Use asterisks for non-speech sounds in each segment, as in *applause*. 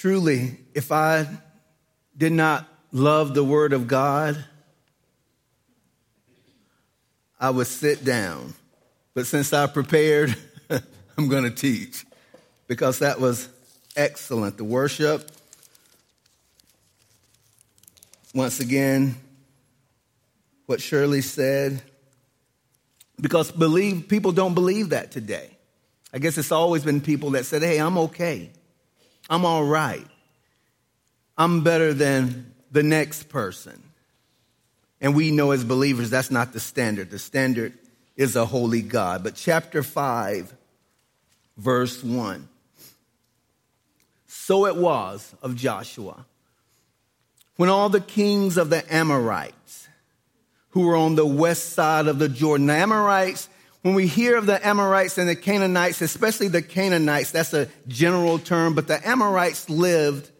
Truly, if I did not love the Word of God, I would sit down. But since I prepared, *laughs* I'm going to teach because that was excellent. The worship, once again, what Shirley said, because believe people don't believe that today. I guess it's always been people that said, "Hey, I'm okay. I'm all right. I'm better than the next person." And we know as believers that's not the standard. The standard is a holy God. But chapter 5 verse 1. So it was of Joshua when all the kings of the Amorites who were on the west side of the Jordan, the Amorites when we hear of the Amorites and the Canaanites, especially the Canaanites, that's a general term, but the Amorites lived,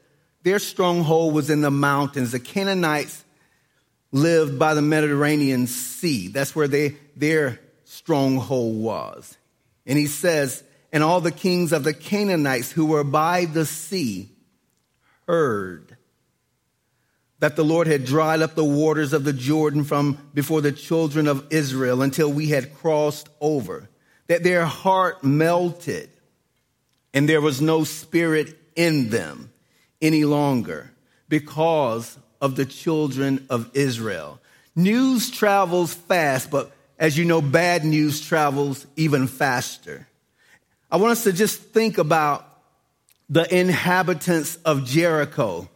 their stronghold was in the mountains. The Canaanites lived by the Mediterranean Sea. That's where they, their stronghold was. And he says, and all the kings of the Canaanites who were by the sea heard that the Lord had dried up the waters of the Jordan from before the children of Israel until we had crossed over, that their heart melted and there was no spirit in them any longer because of the children of Israel. News travels fast, but as you know, bad news travels even faster. I want us to just think about the inhabitants of Jericho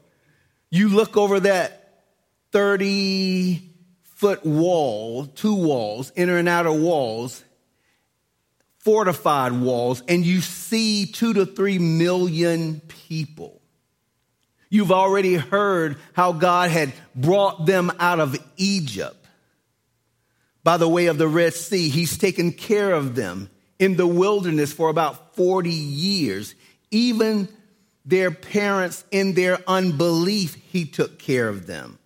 you look over that 30 foot wall, two walls, inner and outer walls, fortified walls, and you see two to three million people. You've already heard how God had brought them out of Egypt by the way of the Red Sea. He's taken care of them in the wilderness for about 40 years. Even their parents in their unbelief, he took care of them.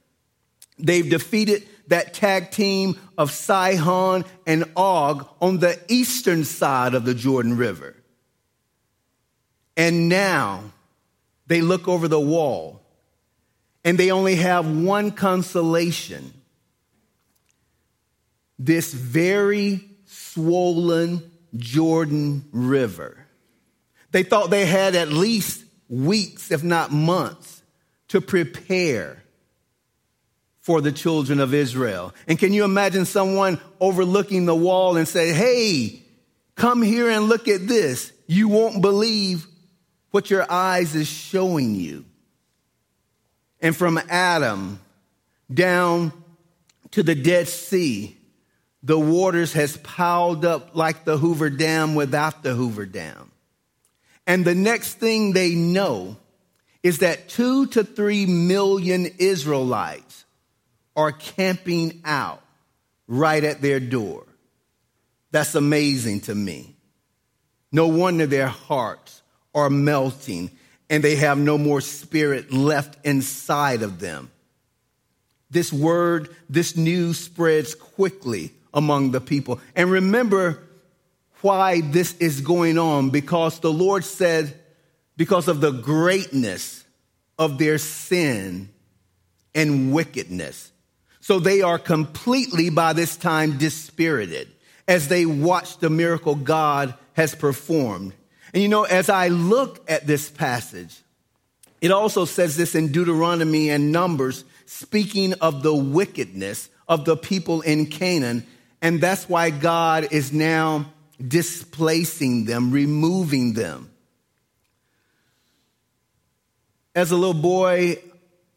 They've defeated that tag team of Sihon and Og on the eastern side of the Jordan River. And now they look over the wall and they only have one consolation this very swollen Jordan River. They thought they had at least weeks, if not months, to prepare for the children of Israel. And can you imagine someone overlooking the wall and say, Hey, come here and look at this. You won't believe what your eyes is showing you. And from Adam down to the Dead Sea, the waters has piled up like the Hoover Dam without the Hoover Dam. And the next thing they know is that two to three million Israelites are camping out right at their door. That's amazing to me. No wonder their hearts are melting and they have no more spirit left inside of them. This word, this news spreads quickly among the people. And remember, why this is going on because the Lord said, because of the greatness of their sin and wickedness. So they are completely by this time dispirited as they watch the miracle God has performed. And you know, as I look at this passage, it also says this in Deuteronomy and Numbers, speaking of the wickedness of the people in Canaan. And that's why God is now displacing them, removing them. As a little boy,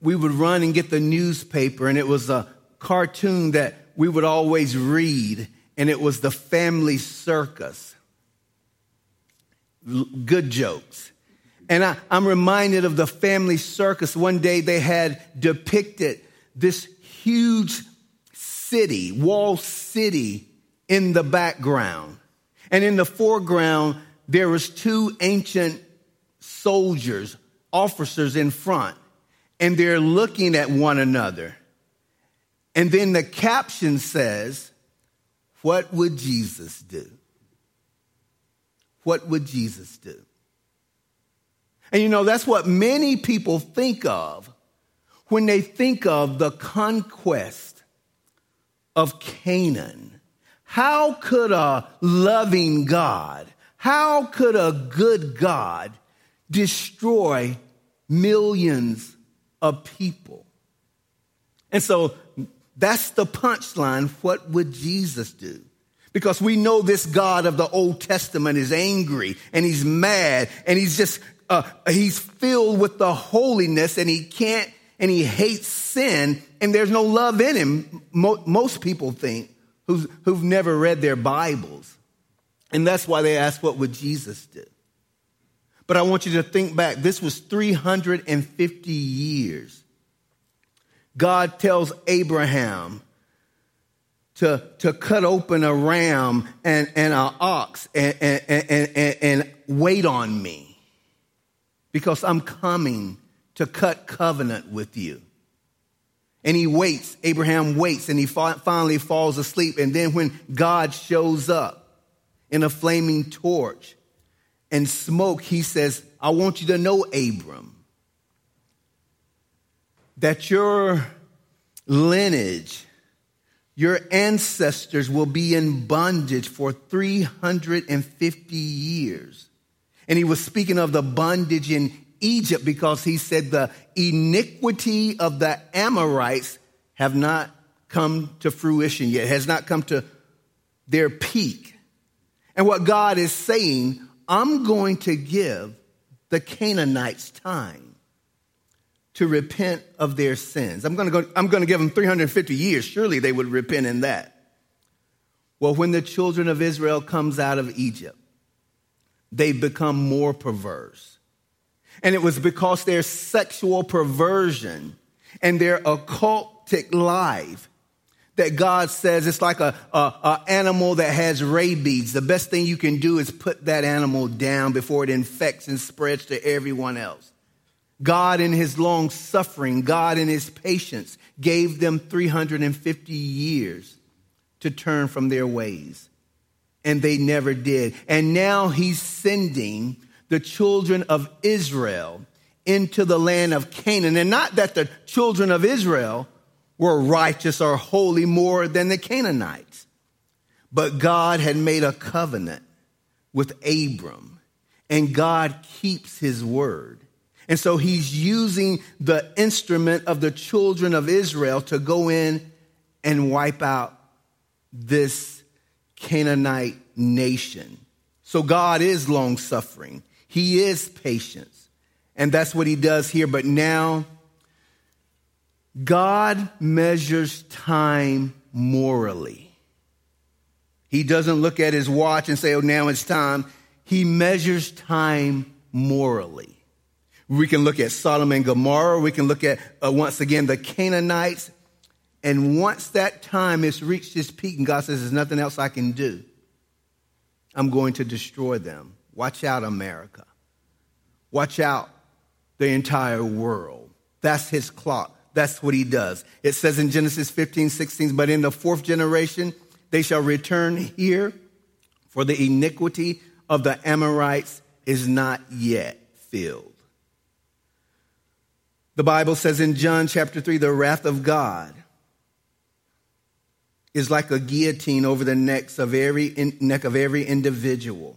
we would run and get the newspaper, and it was a cartoon that we would always read, and it was the family circus. Good jokes. And I, am reminded of the family circus. One day they had depicted this huge city, wall city, in the background. And in the foreground, there was two ancient soldiers, officers in front, and they're looking at one another. And then the caption says, What would Jesus do? What would Jesus do? And you know, that's what many people think of when they think of the conquest of Canaan. How could a loving God, how could a good God destroy millions of people? And so that's the punchline. What would Jesus do? Because we know this God of the Old Testament is angry and he's mad and he's just, uh, he's filled with the holiness and he can't, and he hates sin and there's no love in him. Mo- most people think who's, who've never read their Bibles. And that's why they ask, what would Jesus do? But I want you to think back. This was 350 years. God tells Abraham, to, to cut open a ram and, and an ox and, and, and, and wait on me because I'm coming to cut covenant with you. And he waits, Abraham waits, and he finally falls asleep. And then when God shows up in a flaming torch and smoke, he says, I want you to know, Abram, that your lineage your ancestors will be in bondage for 350 years. And he was speaking of the bondage in Egypt because he said the iniquity of the Amorites have not come to fruition yet, has not come to their peak. And what God is saying, I'm going to give the Canaanites time to repent of their sins. I'm going to go, I'm going to give them 350 years. Surely they would repent in that. Well, when the children of Israel comes out of Egypt, they become more perverse. And it was because their sexual perversion and their occultic life that God says it's like a, a, a, animal that has rabies. The best thing you can do is put that animal down before it infects and spreads to everyone else. God, in his long suffering, God, in his patience, gave them 350 years to turn from their ways. And they never did. And now he's sending the children of Israel into the land of Canaan. And not that the children of Israel were righteous or holy more than the Canaanites, but God had made a covenant with Abram, and God keeps his word. And so he's using the instrument of the children of Israel to go in and wipe out this Canaanite nation. So God is long suffering. He is patience. And that's what he does here. But now, God measures time morally. He doesn't look at his watch and say, oh, now it's time. He measures time morally. We can look at Sodom and Gomorrah. We can look at, uh, once again, the Canaanites. And once that time has reached its peak and God says, there's nothing else I can do, I'm going to destroy them. Watch out, America. Watch out, the entire world. That's his clock. That's what he does. It says in Genesis 15, 16, but in the fourth generation, they shall return here, for the iniquity of the Amorites is not yet filled. The Bible says in John chapter 3 the wrath of God is like a guillotine over the necks of every neck of every individual.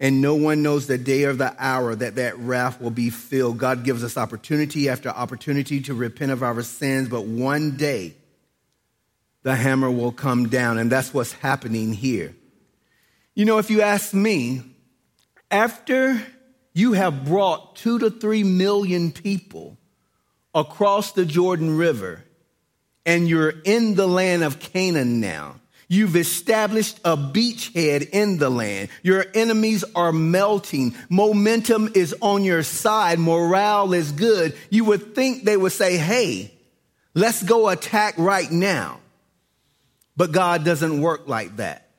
And no one knows the day or the hour that that wrath will be filled. God gives us opportunity after opportunity to repent of our sins, but one day the hammer will come down, and that's what's happening here. You know, if you ask me, after you have brought two to three million people across the Jordan River, and you're in the land of Canaan now. You've established a beachhead in the land. Your enemies are melting. Momentum is on your side. Morale is good. You would think they would say, hey, let's go attack right now. But God doesn't work like that.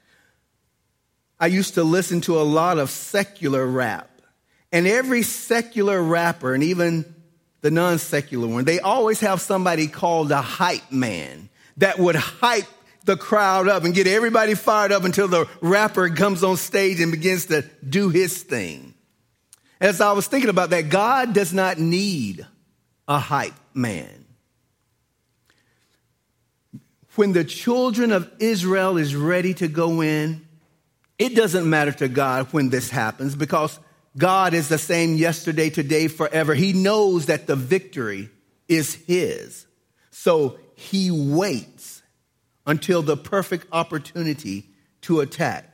I used to listen to a lot of secular rap. And every secular rapper, and even the non secular one, they always have somebody called a hype man that would hype the crowd up and get everybody fired up until the rapper comes on stage and begins to do his thing. As I was thinking about that, God does not need a hype man. When the children of Israel is ready to go in, it doesn't matter to God when this happens because God is the same yesterday, today, forever. He knows that the victory is His. So He waits until the perfect opportunity to attack.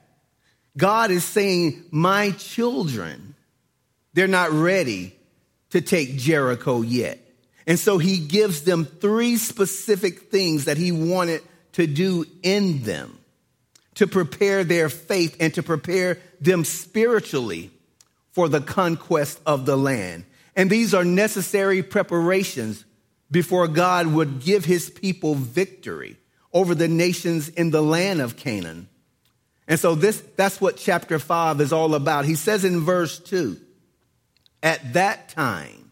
God is saying, My children, they're not ready to take Jericho yet. And so he gives them three specific things that he wanted to do in them to prepare their faith and to prepare them spiritually for the conquest of the land. And these are necessary preparations before God would give his people victory over the nations in the land of Canaan. And so this that's what chapter 5 is all about. He says in verse 2, at that time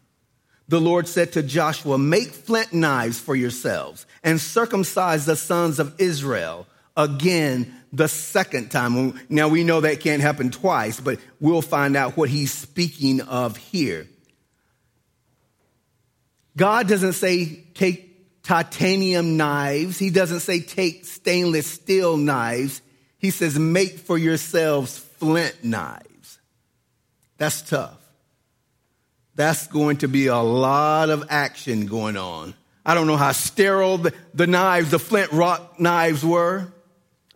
the Lord said to Joshua, Make flint knives for yourselves and circumcise the sons of Israel again the second time. Now we know that can't happen twice, but we'll find out what he's speaking of here. God doesn't say take titanium knives. He doesn't say take stainless steel knives. He says make for yourselves flint knives. That's tough that's going to be a lot of action going on. I don't know how sterile the, the knives, the flint rock knives were.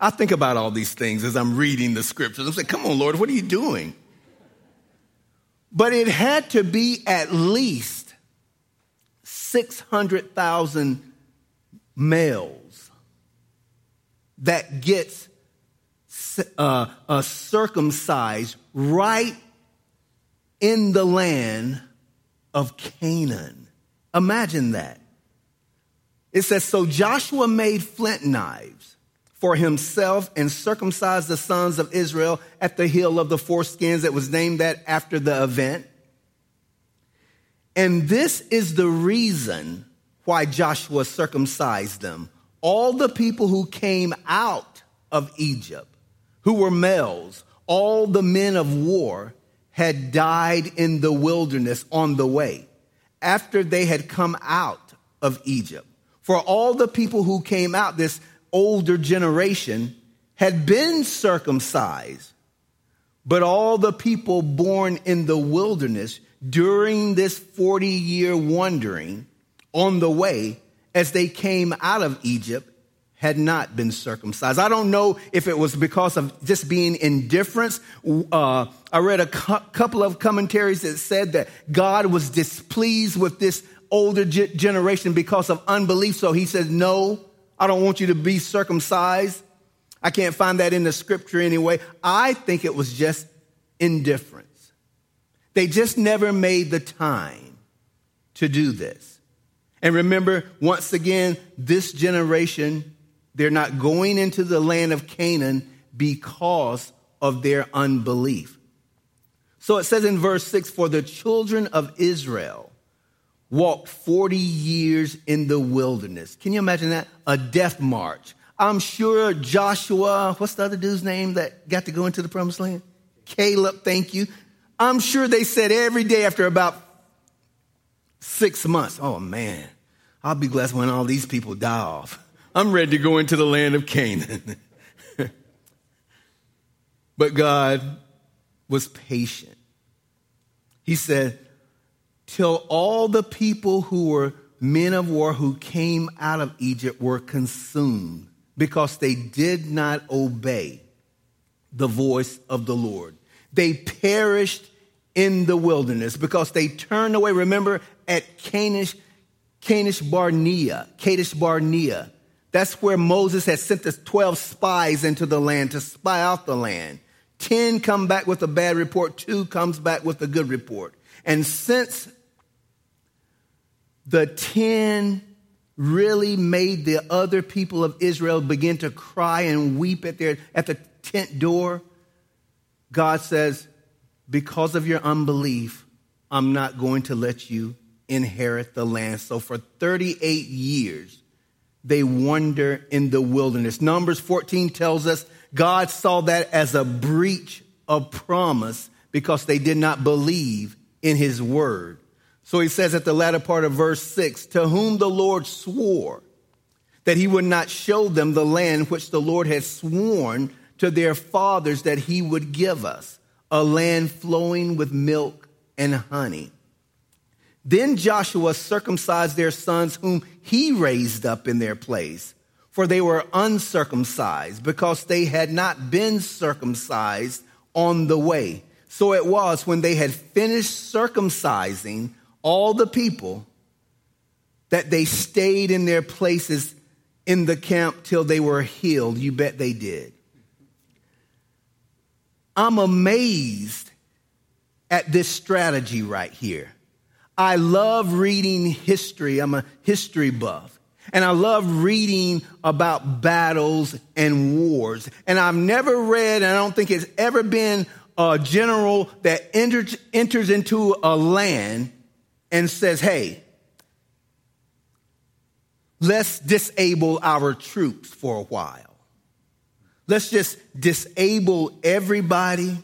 I think about all these things as I'm reading the scriptures. I'm saying, come on, Lord, what are you doing? But it had to be at least 600,000 males that gets uh, uh, circumcised right in the land of Canaan. Imagine that. It says, So Joshua made flint knives for himself and circumcised the sons of Israel at the hill of the foreskins that was named that after the event. And this is the reason why Joshua circumcised them. All the people who came out of Egypt, who were males, all the men of war, had died in the wilderness on the way after they had come out of Egypt. For all the people who came out, this older generation, had been circumcised. But all the people born in the wilderness during this 40 year wandering on the way as they came out of Egypt had not been circumcised. I don't know if it was because of just being indifference. Uh, I read a cu- couple of commentaries that said that God was displeased with this older ge- generation because of unbelief. So he said, No, I don't want you to be circumcised. I can't find that in the scripture anyway. I think it was just indifference. They just never made the time to do this. And remember, once again, this generation they're not going into the land of Canaan because of their unbelief. So it says in verse 6 For the children of Israel walked 40 years in the wilderness. Can you imagine that? A death march. I'm sure Joshua, what's the other dude's name that got to go into the promised land? Caleb, thank you. I'm sure they said every day after about six months, oh man, I'll be blessed when all these people die off. I'm ready to go into the land of Canaan. *laughs* but God was patient. He said, Till all the people who were men of war who came out of Egypt were consumed because they did not obey the voice of the Lord. They perished in the wilderness because they turned away. Remember at Kadesh, Kadesh Barnea, Kadesh Barnea, that's where Moses had sent the 12 spies into the land to spy out the land. 10 come back with a bad report, 2 comes back with a good report. And since the 10 really made the other people of Israel begin to cry and weep at their at the tent door, God says, because of your unbelief, I'm not going to let you inherit the land. So for 38 years, they wander in the wilderness. Numbers 14 tells us God saw that as a breach of promise because they did not believe in his word. So he says at the latter part of verse 6 To whom the Lord swore that he would not show them the land which the Lord had sworn to their fathers that he would give us, a land flowing with milk and honey. Then Joshua circumcised their sons, whom he raised up in their place, for they were uncircumcised, because they had not been circumcised on the way. So it was when they had finished circumcising all the people that they stayed in their places in the camp till they were healed. You bet they did. I'm amazed at this strategy right here. I love reading history. I'm a history buff. And I love reading about battles and wars. And I've never read, and I don't think it's ever been a general that enters, enters into a land and says, hey, let's disable our troops for a while. Let's just disable everybody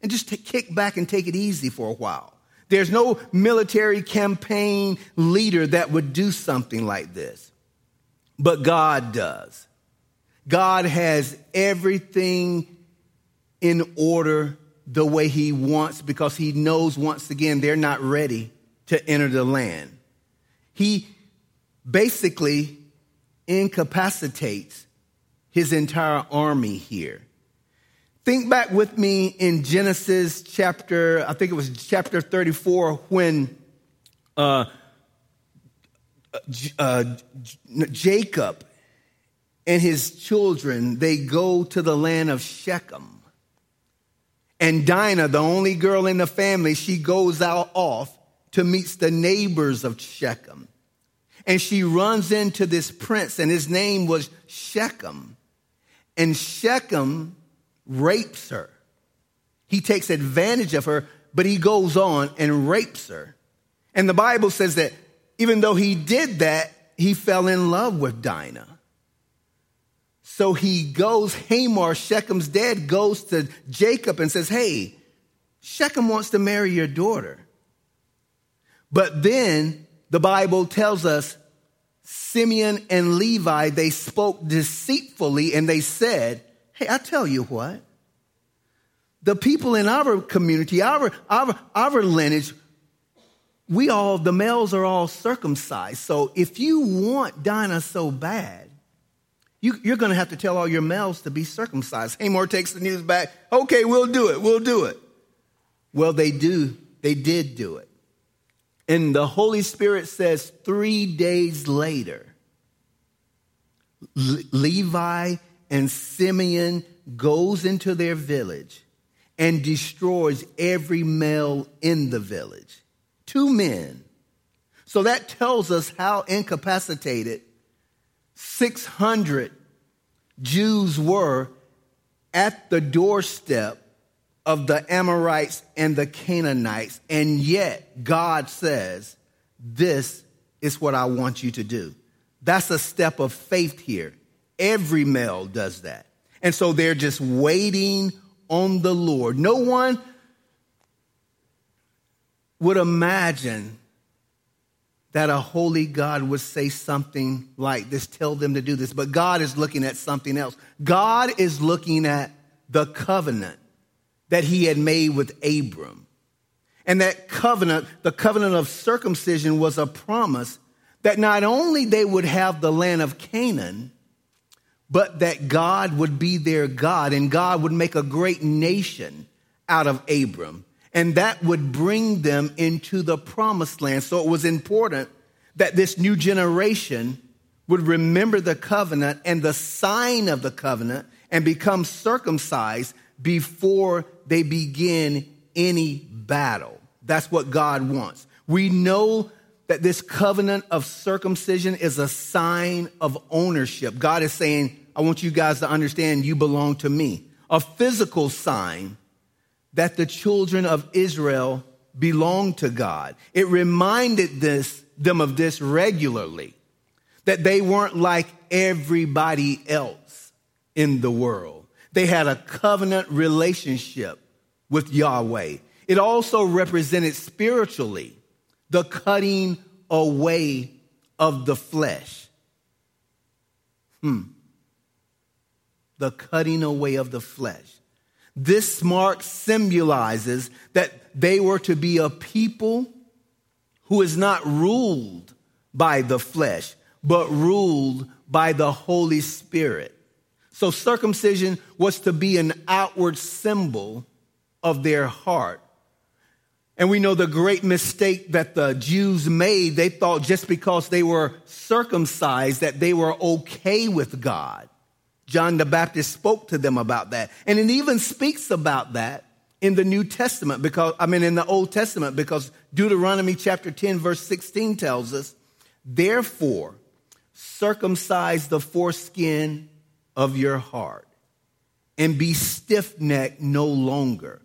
and just kick back and take it easy for a while. There's no military campaign leader that would do something like this. But God does. God has everything in order the way He wants because He knows once again they're not ready to enter the land. He basically incapacitates his entire army here. Think back with me in Genesis chapter, I think it was chapter 34, when uh, uh, Jacob and his children, they go to the land of Shechem. And Dinah, the only girl in the family, she goes out off to meet the neighbors of Shechem. And she runs into this prince, and his name was Shechem. And Shechem rapes her. He takes advantage of her, but he goes on and rapes her. And the Bible says that even though he did that, he fell in love with Dinah. So he goes, Hamor, Shechem's dad, goes to Jacob and says, Hey, Shechem wants to marry your daughter. But then the Bible tells us Simeon and Levi, they spoke deceitfully and they said, Hey, I tell you what, the people in our community, our, our, our lineage, we all, the males are all circumcised. So if you want Dinah so bad, you, are going to have to tell all your males to be circumcised. Hamor takes the news back. Okay, we'll do it. We'll do it. Well, they do. They did do it. And the Holy Spirit says three days later, Levi and Simeon goes into their village and destroys every male in the village. Two men. So that tells us how incapacitated 600 Jews were at the doorstep of the Amorites and the Canaanites. And yet God says, this is what I want you to do. That's a step of faith here. Every male does that. And so they're just waiting on the Lord. No one would imagine that a holy God would say something like this, tell them to do this. But God is looking at something else. God is looking at the covenant that he had made with Abram. And that covenant, the covenant of circumcision, was a promise that not only they would have the land of Canaan, but that God would be their God and God would make a great nation out of Abram. And that would bring them into the promised land. So it was important that this new generation would remember the covenant and the sign of the covenant and become circumcised before they begin any battle. That's what God wants. We know that this covenant of circumcision is a sign of ownership. God is saying, I want you guys to understand you belong to me. A physical sign that the children of Israel belong to God. It reminded this, them of this regularly, that they weren't like everybody else in the world. They had a covenant relationship with Yahweh. It also represented spiritually the cutting away of the flesh. Hmm. The cutting away of the flesh. This mark symbolizes that they were to be a people who is not ruled by the flesh, but ruled by the Holy Spirit. So circumcision was to be an outward symbol of their heart. And we know the great mistake that the Jews made. They thought just because they were circumcised that they were okay with God. John the Baptist spoke to them about that. And it even speaks about that in the New Testament because, I mean, in the Old Testament because Deuteronomy chapter 10 verse 16 tells us, therefore, circumcise the foreskin of your heart and be stiff necked no longer.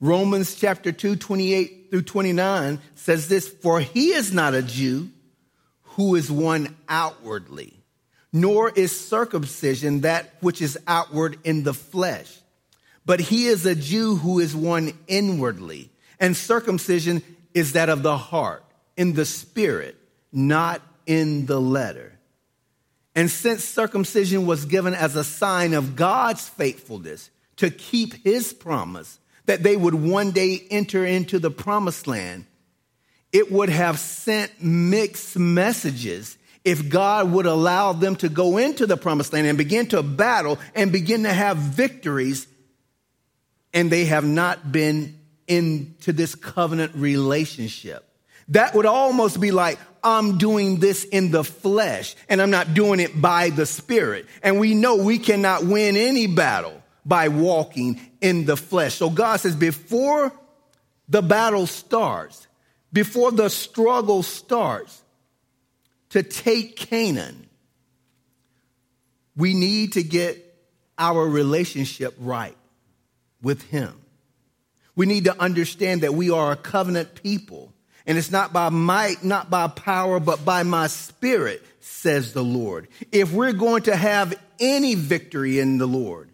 Romans chapter 2, 28 through 29 says this For he is not a Jew who is one outwardly, nor is circumcision that which is outward in the flesh, but he is a Jew who is one inwardly, and circumcision is that of the heart, in the spirit, not in the letter. And since circumcision was given as a sign of God's faithfulness to keep his promise, that they would one day enter into the promised land, it would have sent mixed messages if God would allow them to go into the promised land and begin to battle and begin to have victories, and they have not been into this covenant relationship. That would almost be like, I'm doing this in the flesh and I'm not doing it by the spirit. And we know we cannot win any battle by walking in the flesh. So God says, before the battle starts, before the struggle starts to take Canaan, we need to get our relationship right with Him. We need to understand that we are a covenant people. And it's not by might, not by power, but by my spirit, says the Lord. If we're going to have any victory in the Lord,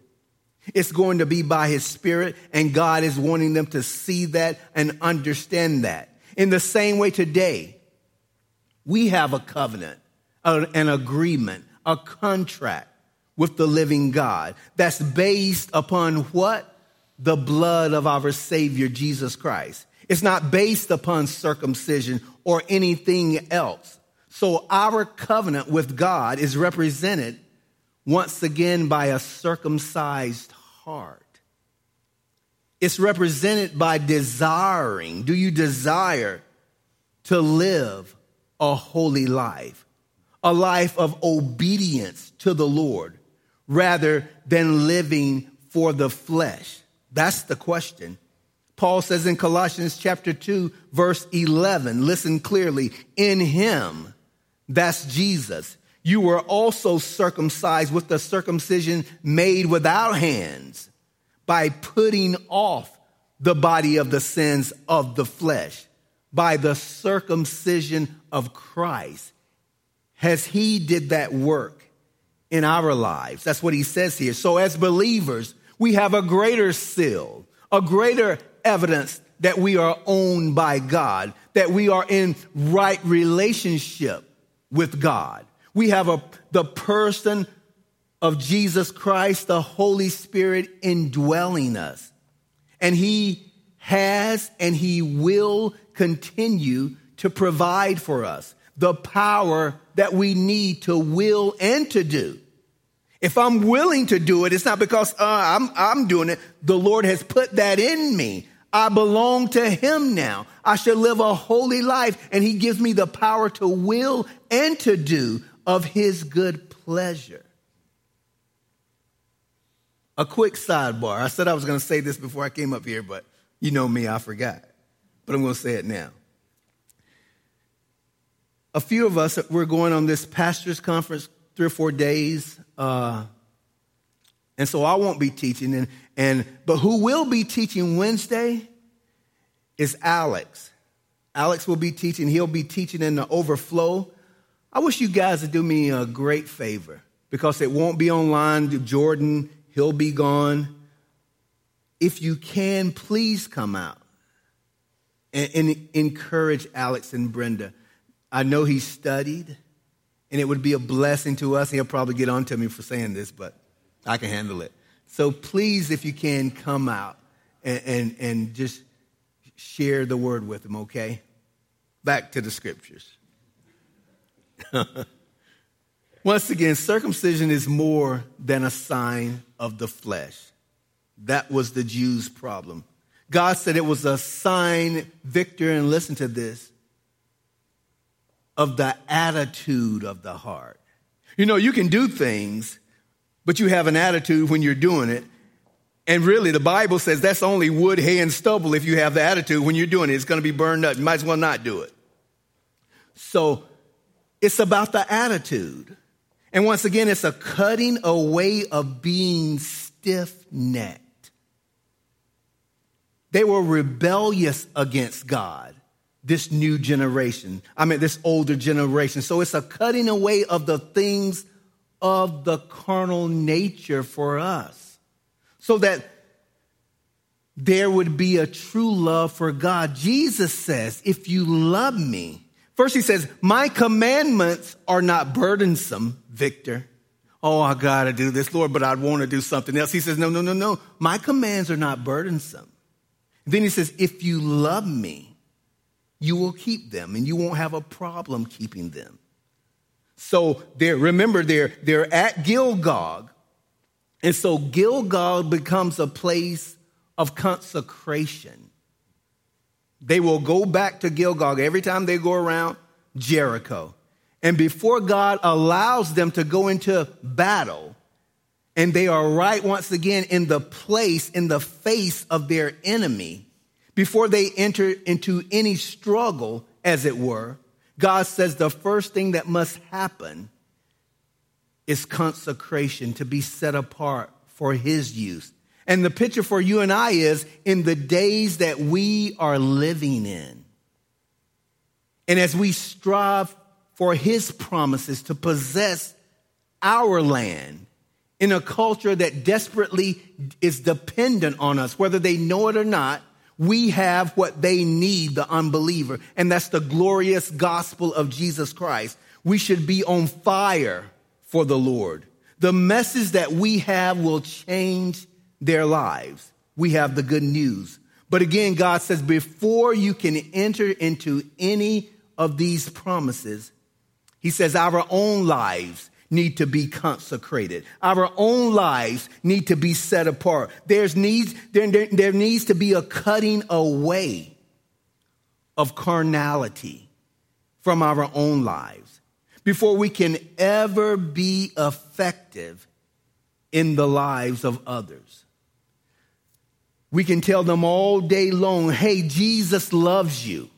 it's going to be by his spirit, and God is wanting them to see that and understand that. In the same way today, we have a covenant, an agreement, a contract with the living God that's based upon what? The blood of our Savior, Jesus Christ. It's not based upon circumcision or anything else. So our covenant with God is represented once again by a circumcised heart. It's represented by desiring. Do you desire to live a holy life? A life of obedience to the Lord rather than living for the flesh? That's the question. Paul says in Colossians chapter 2, verse 11, listen clearly, in him, that's Jesus, you were also circumcised with the circumcision made without hands by putting off the body of the sins of the flesh by the circumcision of Christ. Has he did that work in our lives? That's what he says here. So as believers, we have a greater seal, a greater evidence that we are owned by God, that we are in right relationship with God. We have a, the person of Jesus Christ, the Holy Spirit indwelling us. And He has and He will continue to provide for us the power that we need to will and to do. If I'm willing to do it, it's not because uh, I'm, I'm doing it. The Lord has put that in me. I belong to Him now. I should live a holy life, and He gives me the power to will and to do of his good pleasure. A quick sidebar. I said I was going to say this before I came up here, but you know me, I forgot. But I'm going to say it now. A few of us, we're going on this pastor's conference three or four days. Uh, and so I won't be teaching. And, and, but who will be teaching Wednesday is Alex. Alex will be teaching. He'll be teaching in the overflow. I wish you guys would do me a great favor because it won't be online. Jordan, he'll be gone. if you can, please come out and, and encourage Alex and Brenda. I know he studied, and it would be a blessing to us. He'll probably get on to me for saying this, but I can handle it. So please, if you can, come out and, and, and just share the word with them, okay? Back to the scriptures. *laughs* Once again, circumcision is more than a sign of the flesh. That was the Jews' problem. God said it was a sign, Victor, and listen to this, of the attitude of the heart. You know, you can do things, but you have an attitude when you're doing it. And really, the Bible says that's only wood, hay, and stubble if you have the attitude when you're doing it. It's going to be burned up. You might as well not do it. So it's about the attitude. And once again, it's a cutting away of being stiff necked. They were rebellious against God, this new generation. I mean, this older generation. So it's a cutting away of the things of the carnal nature for us so that there would be a true love for God. Jesus says, if you love me, first he says, my commandments are not burdensome, Victor. Oh, I gotta do this, Lord, but I want to do something else. He says, no, no, no, no. My commands are not burdensome. Then he says, if you love me, you will keep them and you won't have a problem keeping them. So there, remember, they're, they're at Gilgal. And so Gilgal becomes a place of consecration. They will go back to Gilgal every time they go around Jericho. And before God allows them to go into battle, and they are right once again in the place, in the face of their enemy, before they enter into any struggle, as it were, God says the first thing that must happen is consecration to be set apart for His use. And the picture for you and I is in the days that we are living in. And as we strive for His promises to possess our land in a culture that desperately is dependent on us, whether they know it or not, we have what they need, the unbeliever. And that's the glorious gospel of Jesus Christ. We should be on fire for the Lord. The message that we have will change their lives. We have the good news. But again, God says before you can enter into any of these promises, He says our own lives need to be consecrated. Our own lives need to be set apart. There's needs, there, there, there needs to be a cutting away of carnality from our own lives before we can ever be effective in the lives of others. We can tell them all day long, hey, Jesus loves you.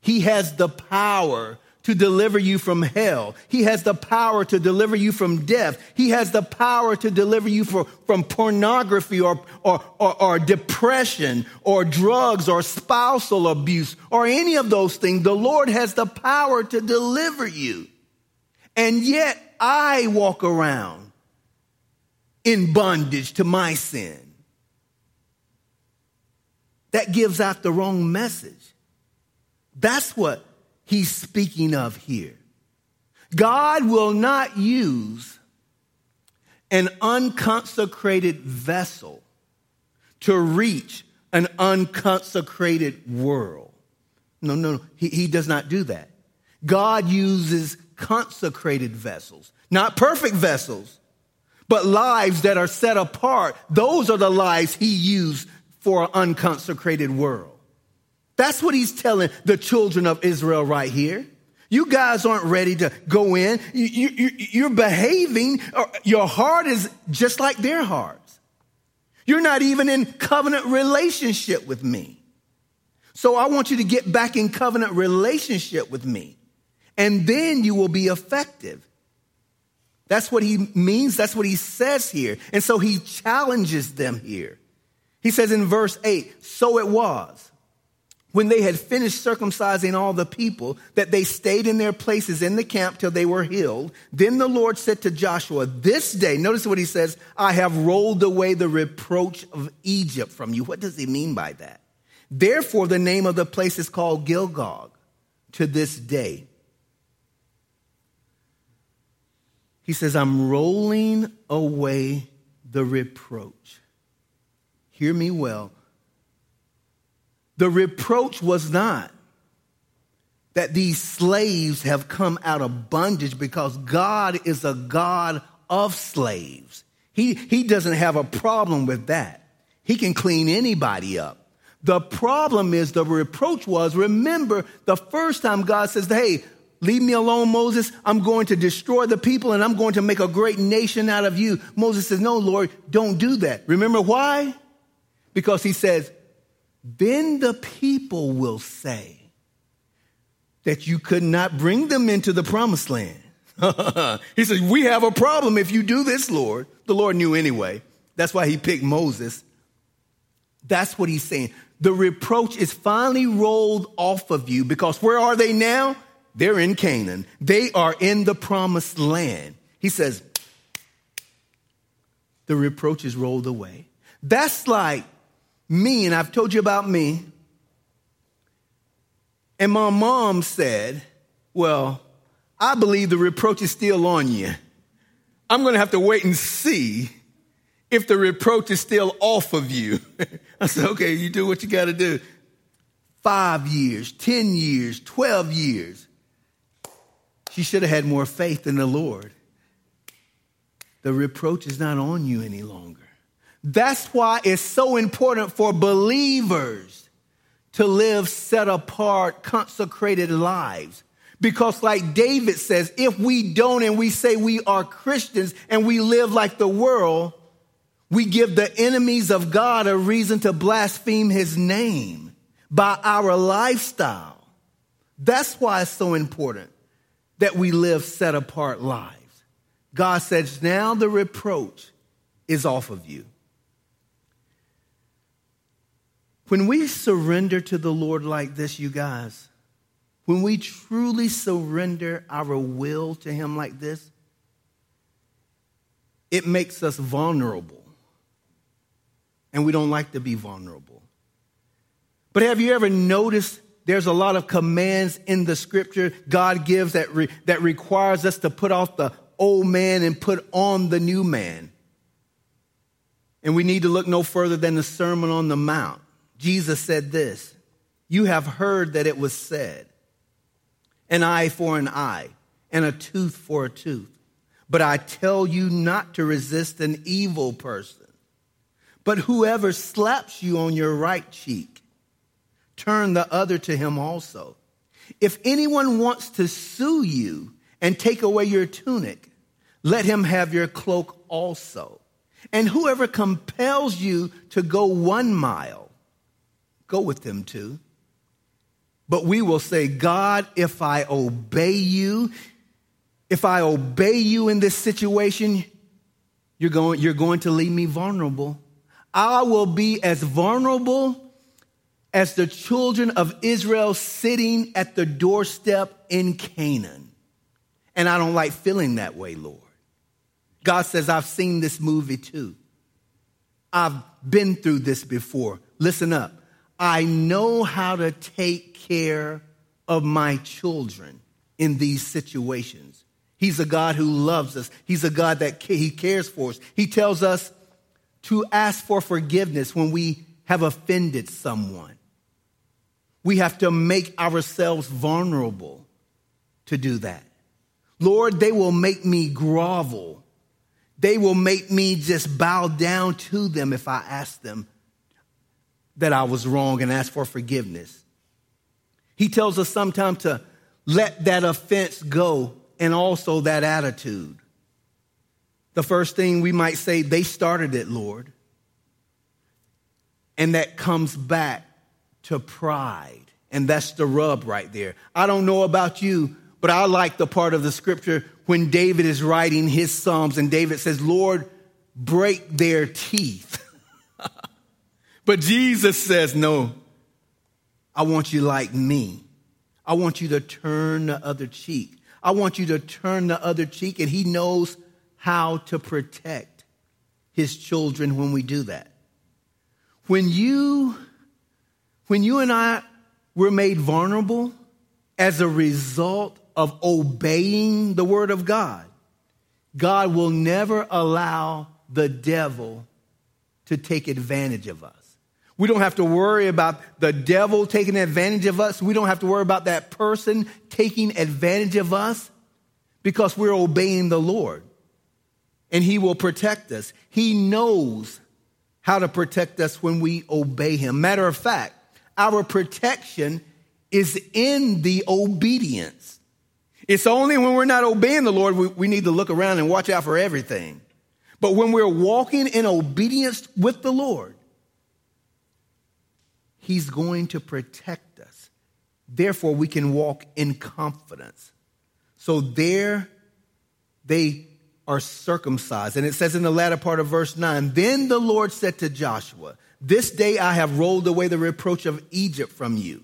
He has the power to deliver you from hell. He has the power to deliver you from death. He has the power to deliver you for, from pornography or, or, or, or, depression or drugs or spousal abuse or any of those things. The Lord has the power to deliver you. And yet I walk around in bondage to my sin. That gives out the wrong message. That's what he's speaking of here. God will not use an unconsecrated vessel to reach an unconsecrated world. No, no, no. He, he does not do that. God uses consecrated vessels, not perfect vessels, but lives that are set apart. Those are the lives he used for an unconsecrated world. That's what he's telling the children of Israel right here. You guys aren't ready to go in. You, you, you're behaving, your heart is just like their hearts. You're not even in covenant relationship with me. So I want you to get back in covenant relationship with me. And then you will be effective. That's what he means. That's what he says here. And so he challenges them here. He says in verse 8, so it was when they had finished circumcising all the people, that they stayed in their places in the camp till they were healed. Then the Lord said to Joshua, This day, notice what he says, I have rolled away the reproach of Egypt from you. What does he mean by that? Therefore, the name of the place is called Gilgal to this day. He says, I'm rolling away the reproach. Hear me well. The reproach was not that these slaves have come out of bondage because God is a God of slaves. He, he doesn't have a problem with that. He can clean anybody up. The problem is the reproach was remember the first time God says, Hey, leave me alone, Moses. I'm going to destroy the people and I'm going to make a great nation out of you. Moses says, No, Lord, don't do that. Remember why? Because he says, then the people will say that you could not bring them into the promised land. *laughs* he says, We have a problem if you do this, Lord. The Lord knew anyway. That's why he picked Moses. That's what he's saying. The reproach is finally rolled off of you because where are they now? They're in Canaan. They are in the promised land. He says, the reproach is rolled away. That's like me, and I've told you about me. And my mom said, Well, I believe the reproach is still on you. I'm going to have to wait and see if the reproach is still off of you. *laughs* I said, Okay, you do what you got to do. Five years, 10 years, 12 years. She should have had more faith in the Lord. The reproach is not on you any longer. That's why it's so important for believers to live set apart, consecrated lives. Because, like David says, if we don't and we say we are Christians and we live like the world, we give the enemies of God a reason to blaspheme his name by our lifestyle. That's why it's so important that we live set apart lives. God says, now the reproach is off of you. When we surrender to the Lord like this, you guys, when we truly surrender our will to Him like this, it makes us vulnerable. And we don't like to be vulnerable. But have you ever noticed there's a lot of commands in the scripture God gives that, re- that requires us to put off the old man and put on the new man? And we need to look no further than the Sermon on the Mount. Jesus said this You have heard that it was said, an eye for an eye, and a tooth for a tooth. But I tell you not to resist an evil person. But whoever slaps you on your right cheek, turn the other to him also. If anyone wants to sue you and take away your tunic, let him have your cloak also. And whoever compels you to go one mile, go with them to. But we will say, God, if I obey you, if I obey you in this situation, you're going, you're going to leave me vulnerable. I will be as vulnerable as the children of Israel sitting at the doorstep in Canaan. And I don't like feeling that way, Lord. God says, I've seen this movie too. I've been through this before. Listen up. I know how to take care of my children in these situations. He's a God who loves us. He's a God that he cares for us. He tells us to ask for forgiveness when we have offended someone. We have to make ourselves vulnerable to do that. Lord, they will make me grovel. They will make me just bow down to them if I ask them that I was wrong and ask for forgiveness. He tells us sometimes to let that offense go and also that attitude. The first thing we might say, they started it, Lord. And that comes back to pride. And that's the rub right there. I don't know about you, but I like the part of the scripture when David is writing his Psalms and David says, Lord, break their teeth. *laughs* But Jesus says, no, I want you like me. I want you to turn the other cheek. I want you to turn the other cheek, and He knows how to protect His children when we do that. When you, when you and I were made vulnerable as a result of obeying the Word of God, God will never allow the devil to take advantage of us. We don't have to worry about the devil taking advantage of us. We don't have to worry about that person taking advantage of us because we're obeying the Lord. And He will protect us. He knows how to protect us when we obey Him. Matter of fact, our protection is in the obedience. It's only when we're not obeying the Lord we, we need to look around and watch out for everything. But when we're walking in obedience with the Lord, He's going to protect us. Therefore, we can walk in confidence. So there they are circumcised. And it says in the latter part of verse 9 Then the Lord said to Joshua, This day I have rolled away the reproach of Egypt from you.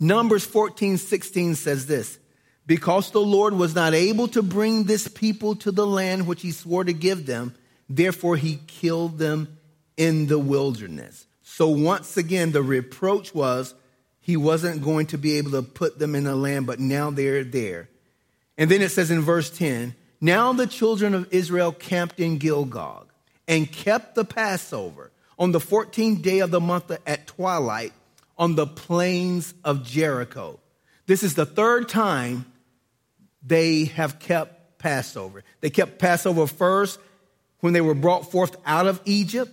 Numbers 14, 16 says this Because the Lord was not able to bring this people to the land which he swore to give them, therefore he killed them in the wilderness. So once again, the reproach was he wasn't going to be able to put them in the land, but now they're there. And then it says in verse 10 Now the children of Israel camped in Gilgal and kept the Passover on the 14th day of the month at twilight on the plains of Jericho. This is the third time they have kept Passover. They kept Passover first when they were brought forth out of Egypt.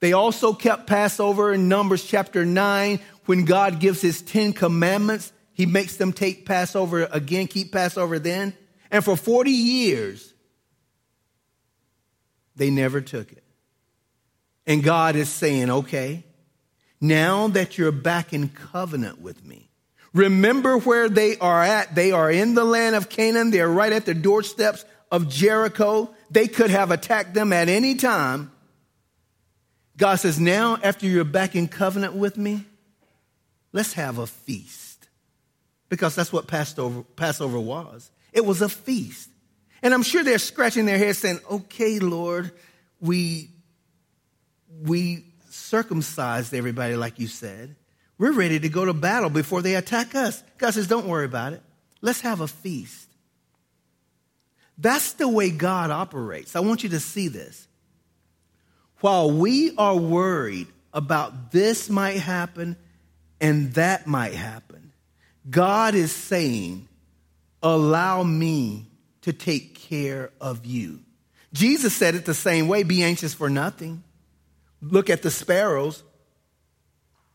They also kept Passover in Numbers chapter 9 when God gives his 10 commandments. He makes them take Passover again, keep Passover then. And for 40 years, they never took it. And God is saying, okay, now that you're back in covenant with me, remember where they are at. They are in the land of Canaan. They're right at the doorsteps of Jericho. They could have attacked them at any time. God says, now after you're back in covenant with me, let's have a feast. Because that's what Passover, Passover was. It was a feast. And I'm sure they're scratching their heads saying, okay, Lord, we, we circumcised everybody like you said. We're ready to go to battle before they attack us. God says, don't worry about it. Let's have a feast. That's the way God operates. I want you to see this. While we are worried about this might happen and that might happen, God is saying, Allow me to take care of you. Jesus said it the same way be anxious for nothing. Look at the sparrows.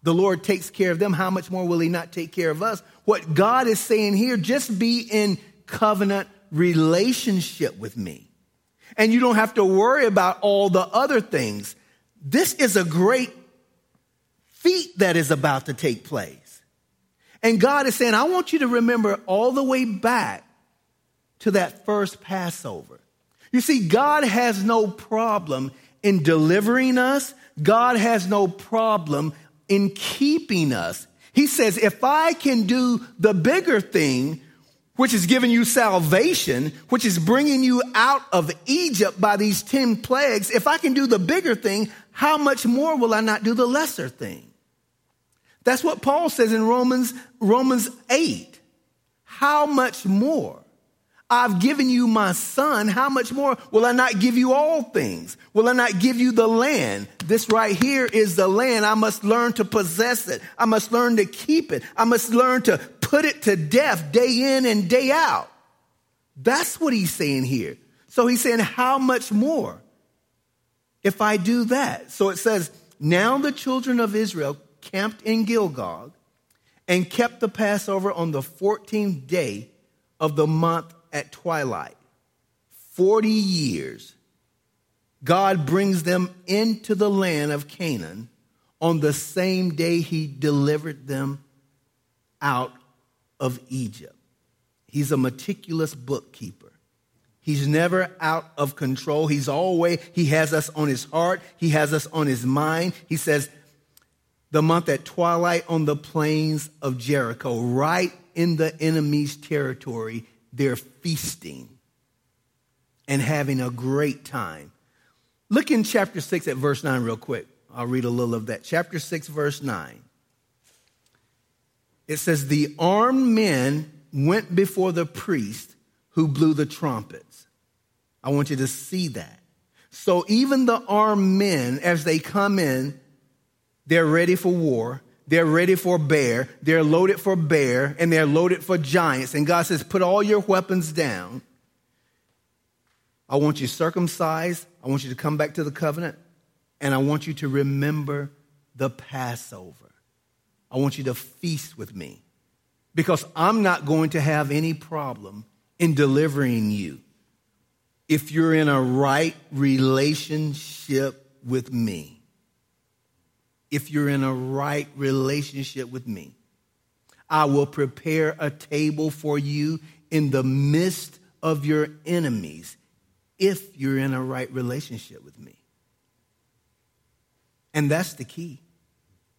The Lord takes care of them. How much more will He not take care of us? What God is saying here, just be in covenant relationship with me and you don't have to worry about all the other things. This is a great feat that is about to take place. And God is saying, I want you to remember all the way back to that first Passover. You see, God has no problem in delivering us. God has no problem in keeping us. He says, if I can do the bigger thing, which is giving you salvation, which is bringing you out of Egypt by these 10 plagues, if I can do the bigger thing, how much more will I not do the lesser thing? That's what Paul says in Romans, Romans 8. How much more? I've given you my son. How much more will I not give you all things? Will I not give you the land? This right here is the land. I must learn to possess it. I must learn to keep it. I must learn to put it to death day in and day out. That's what he's saying here. So he's saying, how much more if I do that? So it says, now the children of Israel camped in Gilgal and kept the Passover on the 14th day of the month at twilight. 40 years. God brings them into the land of Canaan on the same day he delivered them out of Egypt. He's a meticulous bookkeeper. He's never out of control. He's always, he has us on his heart. He has us on his mind. He says, the month at twilight on the plains of Jericho, right in the enemy's territory. They're feasting and having a great time. Look in chapter 6 at verse 9 real quick. I'll read a little of that. Chapter 6, verse 9. It says, The armed men went before the priest who blew the trumpets. I want you to see that. So even the armed men, as they come in, they're ready for war. They're ready for bear. They're loaded for bear and they're loaded for giants. And God says, put all your weapons down. I want you circumcised. I want you to come back to the covenant. And I want you to remember the Passover. I want you to feast with me because I'm not going to have any problem in delivering you if you're in a right relationship with me. If you're in a right relationship with me, I will prepare a table for you in the midst of your enemies if you're in a right relationship with me. And that's the key.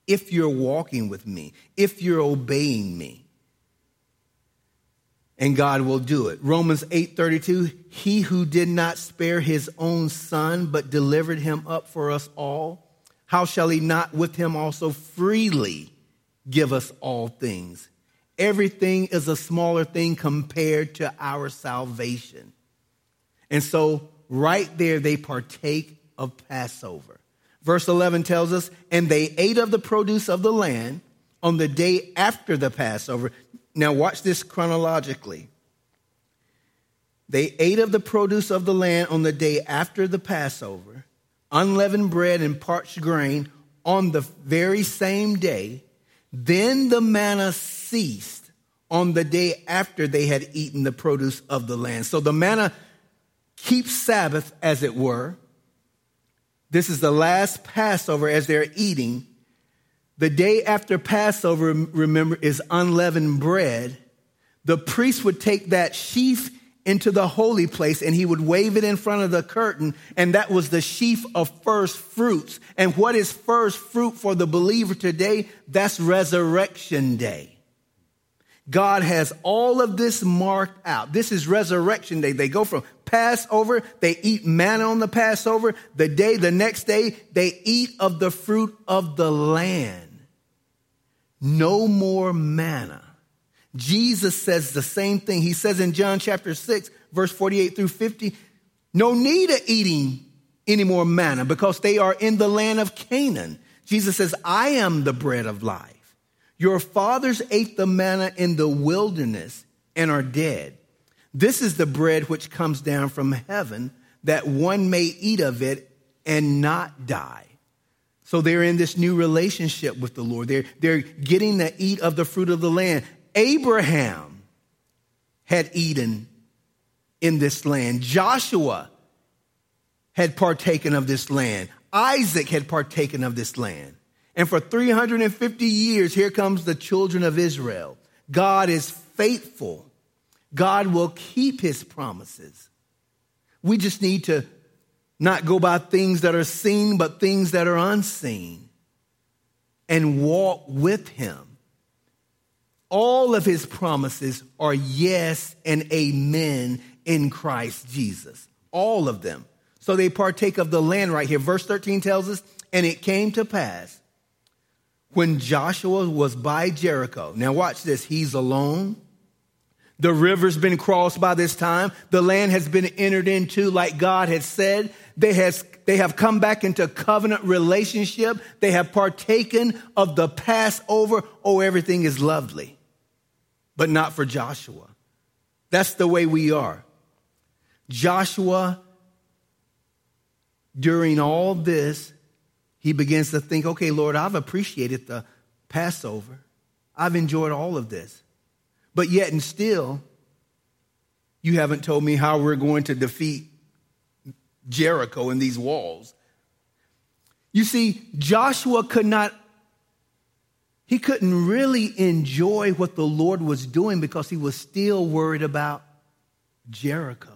If you're walking with me, if you're obeying me. And God will do it. Romans 8:32, he who did not spare his own son but delivered him up for us all, how shall he not with him also freely give us all things? Everything is a smaller thing compared to our salvation. And so right there they partake of Passover. Verse 11 tells us, and they ate of the produce of the land on the day after the Passover. Now, watch this chronologically. They ate of the produce of the land on the day after the Passover, unleavened bread and parched grain on the very same day. Then the manna ceased on the day after they had eaten the produce of the land. So the manna keeps Sabbath, as it were, this is the last Passover as they're eating. The day after Passover, remember, is unleavened bread. The priest would take that sheaf into the holy place and he would wave it in front of the curtain, and that was the sheaf of first fruits. And what is first fruit for the believer today? That's resurrection day. God has all of this marked out. This is resurrection day. They go from Passover, they eat manna on the Passover. The day, the next day, they eat of the fruit of the land. No more manna. Jesus says the same thing. He says in John chapter 6, verse 48 through 50, no need of eating any more manna because they are in the land of Canaan. Jesus says, I am the bread of life. Your fathers ate the manna in the wilderness and are dead. This is the bread which comes down from heaven, that one may eat of it and not die. So they're in this new relationship with the Lord. They're, they're getting to eat of the fruit of the land. Abraham had eaten in this land. Joshua had partaken of this land. Isaac had partaken of this land. And for 350 years, here comes the children of Israel. God is faithful. God will keep his promises. We just need to not go by things that are seen, but things that are unseen and walk with him. All of his promises are yes and amen in Christ Jesus. All of them. So they partake of the land right here. Verse 13 tells us, and it came to pass when Joshua was by Jericho. Now, watch this. He's alone. The river's been crossed by this time. The land has been entered into like God had said. They, has, they have come back into covenant relationship. They have partaken of the Passover. Oh, everything is lovely. But not for Joshua. That's the way we are. Joshua, during all this, he begins to think, okay, Lord, I've appreciated the Passover. I've enjoyed all of this. But yet and still, you haven't told me how we're going to defeat Jericho and these walls. You see, Joshua could not, he couldn't really enjoy what the Lord was doing because he was still worried about Jericho.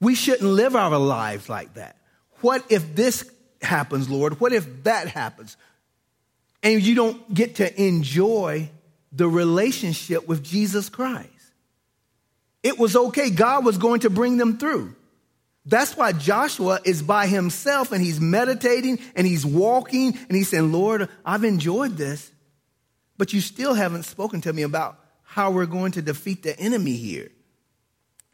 We shouldn't live our lives like that. What if this happens, Lord? What if that happens? and you don't get to enjoy the relationship with Jesus Christ. It was okay. God was going to bring them through. That's why Joshua is by himself and he's meditating and he's walking and he's saying, Lord, I've enjoyed this, but you still haven't spoken to me about how we're going to defeat the enemy here.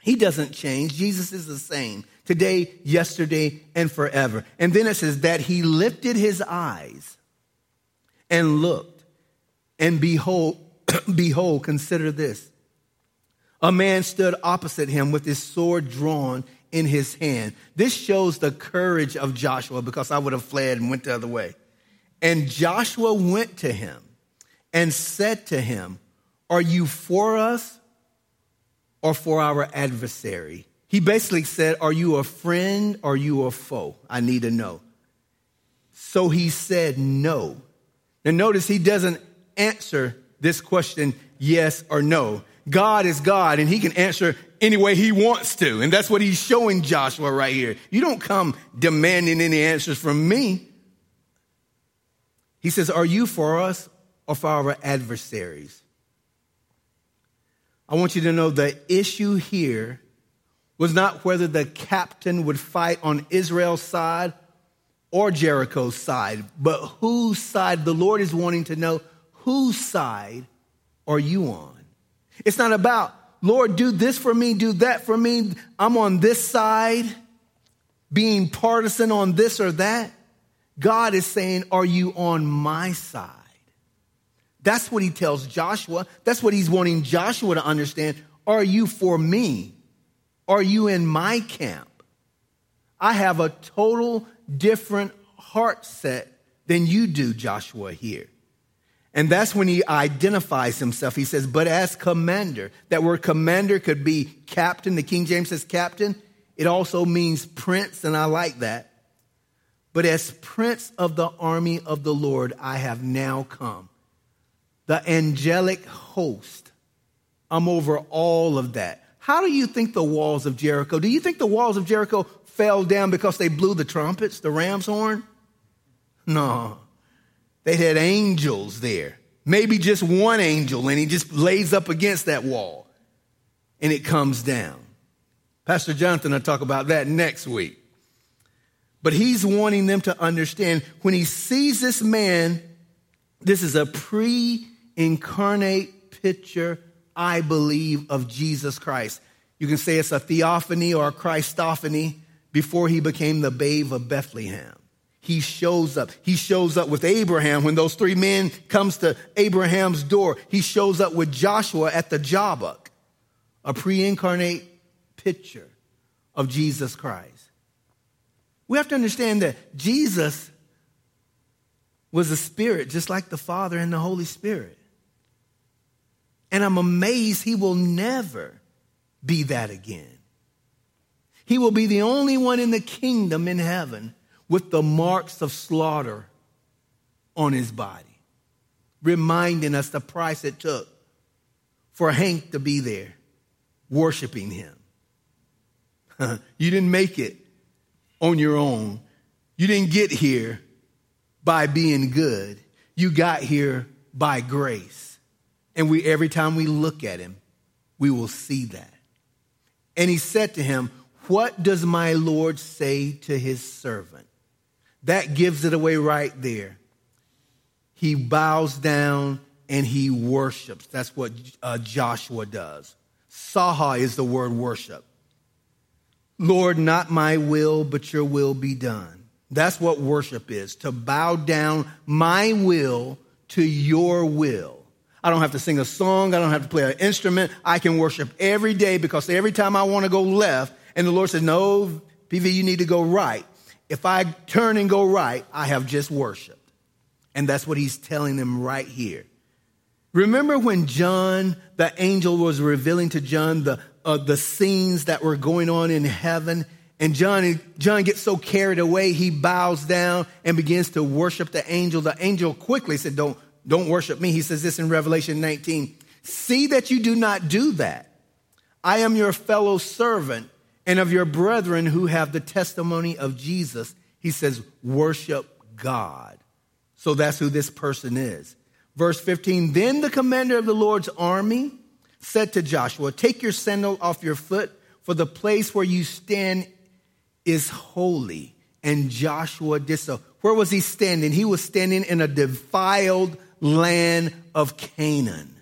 He doesn't change. Jesus is the same today, yesterday, and forever. And then it says that he lifted his eyes and looked, and behold, *clears throat* behold, consider this. A man stood opposite him with his sword drawn in his hand. This shows the courage of Joshua because I would have fled and went the other way. And Joshua went to him and said to him, Are you for us or for our adversary? He basically said, Are you a friend or are you a foe? I need to know. So he said, No. Now notice he doesn't answer this question yes or no. God is God and he can answer any way he wants to. And that's what he's showing Joshua right here. You don't come demanding any answers from me. He says, Are you for us or for our adversaries? I want you to know the issue here was not whether the captain would fight on Israel's side or Jericho's side, but whose side the Lord is wanting to know whose side are you on? It's not about, Lord, do this for me, do that for me. I'm on this side, being partisan on this or that. God is saying, Are you on my side? That's what he tells Joshua. That's what he's wanting Joshua to understand. Are you for me? Are you in my camp? I have a total different heart set than you do, Joshua, here. And that's when he identifies himself. He says, but as commander. That word commander could be captain. The King James says captain. It also means prince, and I like that. But as prince of the army of the Lord, I have now come the angelic host. I'm over all of that. How do you think the walls of Jericho? Do you think the walls of Jericho fell down because they blew the trumpets, the ram's horn? No. They had angels there. Maybe just one angel, and he just lays up against that wall and it comes down. Pastor Jonathan will talk about that next week. But he's wanting them to understand when he sees this man, this is a pre incarnate picture, I believe, of Jesus Christ. You can say it's a theophany or a Christophany before he became the babe of Bethlehem. He shows up. He shows up with Abraham when those three men comes to Abraham's door. He shows up with Joshua at the Jabbok, a pre-incarnate picture of Jesus Christ. We have to understand that Jesus was a spirit just like the Father and the Holy Spirit. And I'm amazed he will never be that again. He will be the only one in the kingdom in heaven with the marks of slaughter on his body, reminding us the price it took for Hank to be there worshiping him. *laughs* you didn't make it on your own. You didn't get here by being good. You got here by grace. And we, every time we look at him, we will see that. And he said to him, What does my Lord say to his servant? That gives it away right there. He bows down and he worships. That's what uh, Joshua does. shachah is the word worship. Lord, not my will, but your will be done. That's what worship is to bow down my will to your will. I don't have to sing a song. I don't have to play an instrument. I can worship every day because every time I want to go left and the Lord says, no, PV, you need to go right. If I turn and go right, I have just worshiped. And that's what he's telling them right here. Remember when John, the angel, was revealing to John the, uh, the scenes that were going on in heaven? And John, John gets so carried away, he bows down and begins to worship the angel. The angel quickly said, Don't, don't worship me. He says this in Revelation 19 See that you do not do that. I am your fellow servant and of your brethren who have the testimony of Jesus. He says, Worship God. So that's who this person is. Verse 15 Then the commander of the Lord's army said to Joshua, Take your sandal off your foot, for the place where you stand is holy. And Joshua did so. Uh, where was he standing? He was standing in a defiled land of Canaan.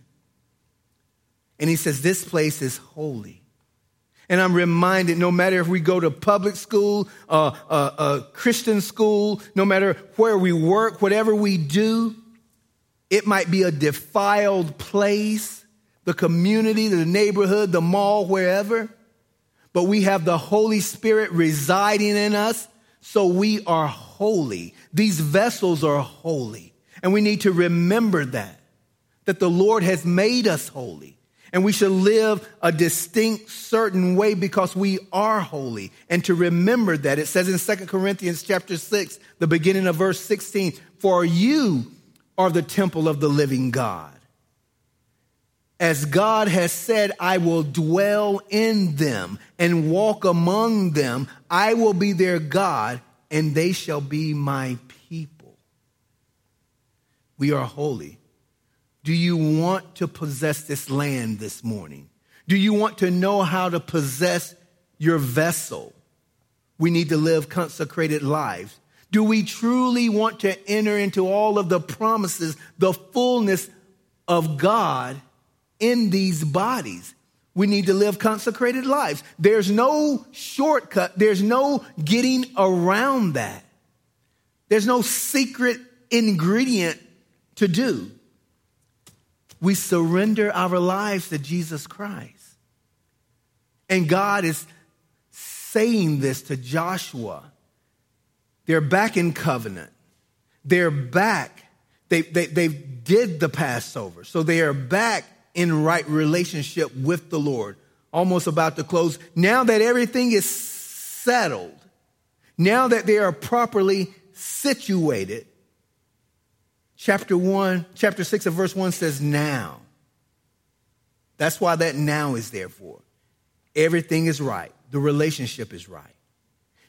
And he says, This place is holy. And I'm reminded no matter if we go to public school, uh, uh, uh, Christian school, no matter where we work, whatever we do, it might be a defiled place, the community, the neighborhood, the mall, wherever. But we have the Holy Spirit residing in us, so we are holy. These vessels are holy. And we need to remember that, that the Lord has made us holy. And we should live a distinct, certain way because we are holy. And to remember that, it says in 2 Corinthians chapter 6, the beginning of verse 16, for you are the temple of the living God. As God has said, I will dwell in them and walk among them. I will be their God, and they shall be my people. We are holy. Do you want to possess this land this morning? Do you want to know how to possess your vessel? We need to live consecrated lives. Do we truly want to enter into all of the promises, the fullness of God in these bodies? We need to live consecrated lives. There's no shortcut, there's no getting around that. There's no secret ingredient to do we surrender our lives to Jesus Christ. And God is saying this to Joshua. They're back in covenant. They're back. They, they, they did the Passover. So they are back in right relationship with the Lord. Almost about to close. Now that everything is settled, now that they are properly situated, chapter 1, chapter 6 of verse 1 says now. That's why that now is there for. Everything is right. The relationship is right.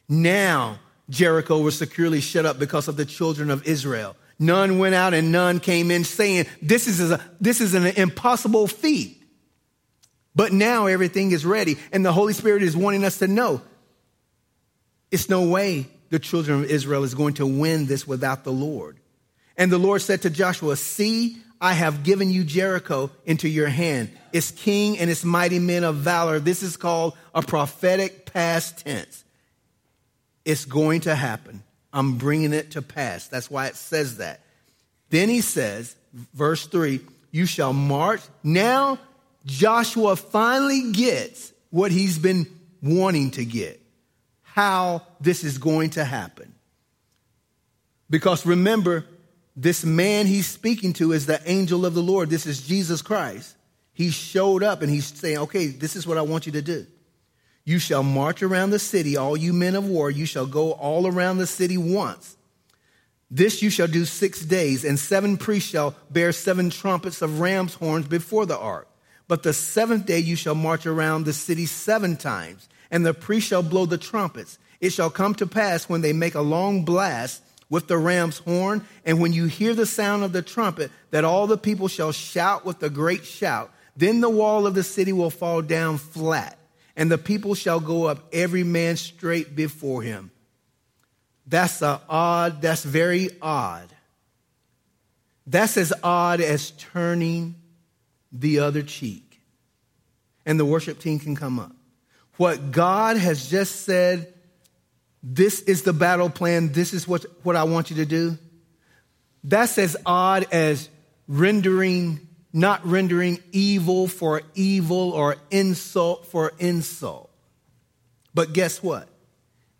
Now, Jericho was securely shut up because of the children of Israel. None went out and none came in saying, this is, a, this is an impossible feat. But now everything is ready. And the Holy Spirit is wanting us to know it's no way the children of Israel is going to win this without the Lord. And the Lord said to Joshua, See, I have given you Jericho into your hand, its king and its mighty men of valor. This is called a prophetic past tense. It's going to happen. I'm bringing it to pass. That's why it says that. Then he says, verse 3 You shall march. Now, Joshua finally gets what he's been wanting to get how this is going to happen. Because remember, this man he's speaking to is the angel of the Lord. This is Jesus Christ. He showed up and he's saying, Okay, this is what I want you to do. You shall march around the city, all you men of war. You shall go all around the city once. This you shall do six days, and seven priests shall bear seven trumpets of ram's horns before the ark. But the seventh day you shall march around the city seven times, and the priests shall blow the trumpets. It shall come to pass when they make a long blast with the ram's horn, and when you hear the sound of the trumpet, that all the people shall shout with a great shout. Then the wall of the city will fall down flat, and the people shall go up every man straight before him. That's a odd, that's very odd. That's as odd as turning the other cheek. And the worship team can come up. What God has just said this is the battle plan. This is what, what I want you to do. That's as odd as rendering, not rendering evil for evil or insult for insult. But guess what?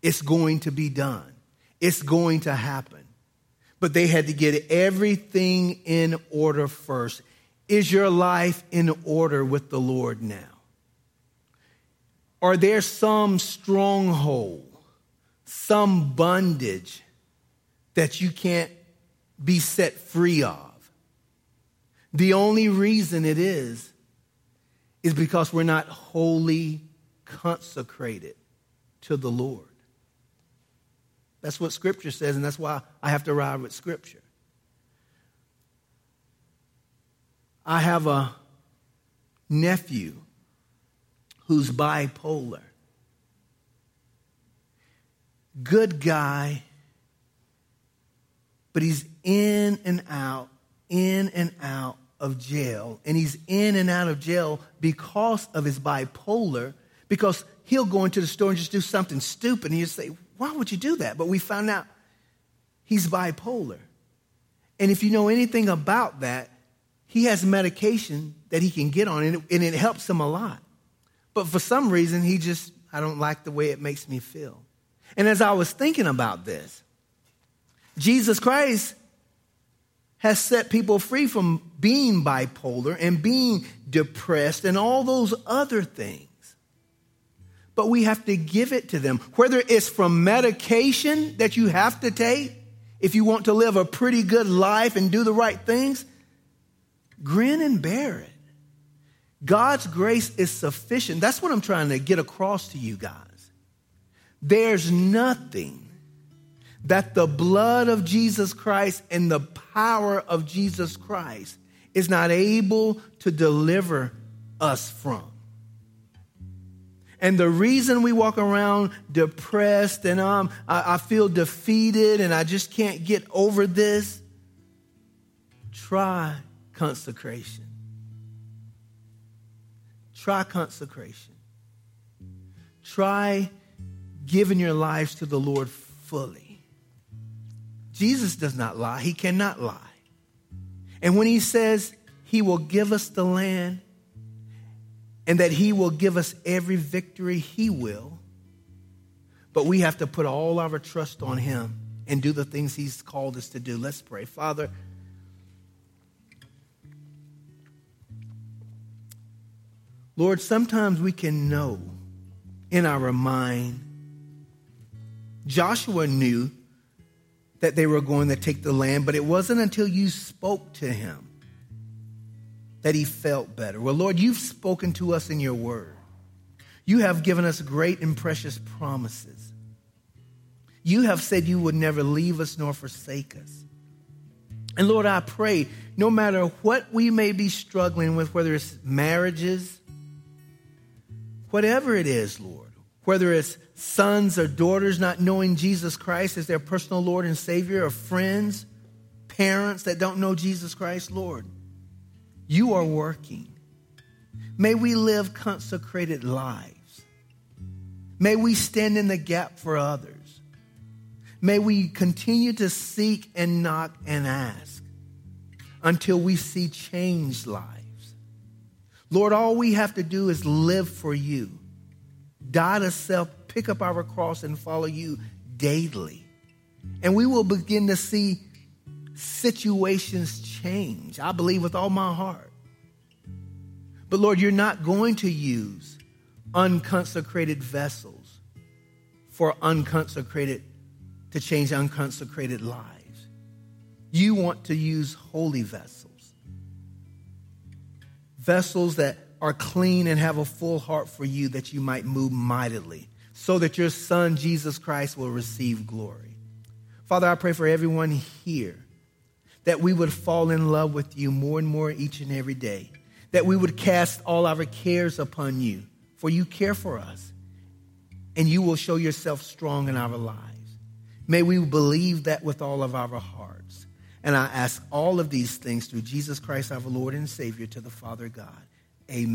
It's going to be done. It's going to happen. But they had to get everything in order first. Is your life in order with the Lord now? Are there some stronghold some bondage that you can't be set free of. The only reason it is, is because we're not wholly consecrated to the Lord. That's what Scripture says, and that's why I have to ride with Scripture. I have a nephew who's bipolar. Good guy, but he's in and out, in and out of jail. And he's in and out of jail because of his bipolar, because he'll go into the store and just do something stupid. And you say, Why would you do that? But we found out he's bipolar. And if you know anything about that, he has medication that he can get on, and it, and it helps him a lot. But for some reason, he just, I don't like the way it makes me feel. And as I was thinking about this, Jesus Christ has set people free from being bipolar and being depressed and all those other things. But we have to give it to them, whether it's from medication that you have to take if you want to live a pretty good life and do the right things, Grin and bear it. God's grace is sufficient. That's what I'm trying to get across to you guys. There's nothing that the blood of Jesus Christ and the power of Jesus Christ is not able to deliver us from. And the reason we walk around depressed and um, I, I feel defeated and I just can't get over this, try consecration. Try consecration. Try giving your lives to the Lord fully. Jesus does not lie, he cannot lie. And when he says he will give us the land and that he will give us every victory, he will. But we have to put all our trust on him and do the things he's called us to do. Let's pray. Father, Lord, sometimes we can know in our mind. Joshua knew that they were going to take the land, but it wasn't until you spoke to him that he felt better. Well, Lord, you've spoken to us in your word. You have given us great and precious promises. You have said you would never leave us nor forsake us. And Lord, I pray, no matter what we may be struggling with, whether it's marriages, Whatever it is, Lord, whether it's sons or daughters not knowing Jesus Christ as their personal Lord and Savior, or friends, parents that don't know Jesus Christ, Lord, you are working. May we live consecrated lives. May we stand in the gap for others. May we continue to seek and knock and ask until we see changed lives. Lord, all we have to do is live for you, die to self, pick up our cross, and follow you daily. And we will begin to see situations change. I believe with all my heart. But Lord, you're not going to use unconsecrated vessels for unconsecrated to change unconsecrated lives. You want to use holy vessels vessels that are clean and have a full heart for you that you might move mightily so that your son Jesus Christ will receive glory. Father, I pray for everyone here that we would fall in love with you more and more each and every day, that we would cast all our cares upon you, for you care for us, and you will show yourself strong in our lives. May we believe that with all of our hearts. And I ask all of these things through Jesus Christ, our Lord and Savior, to the Father God. Amen.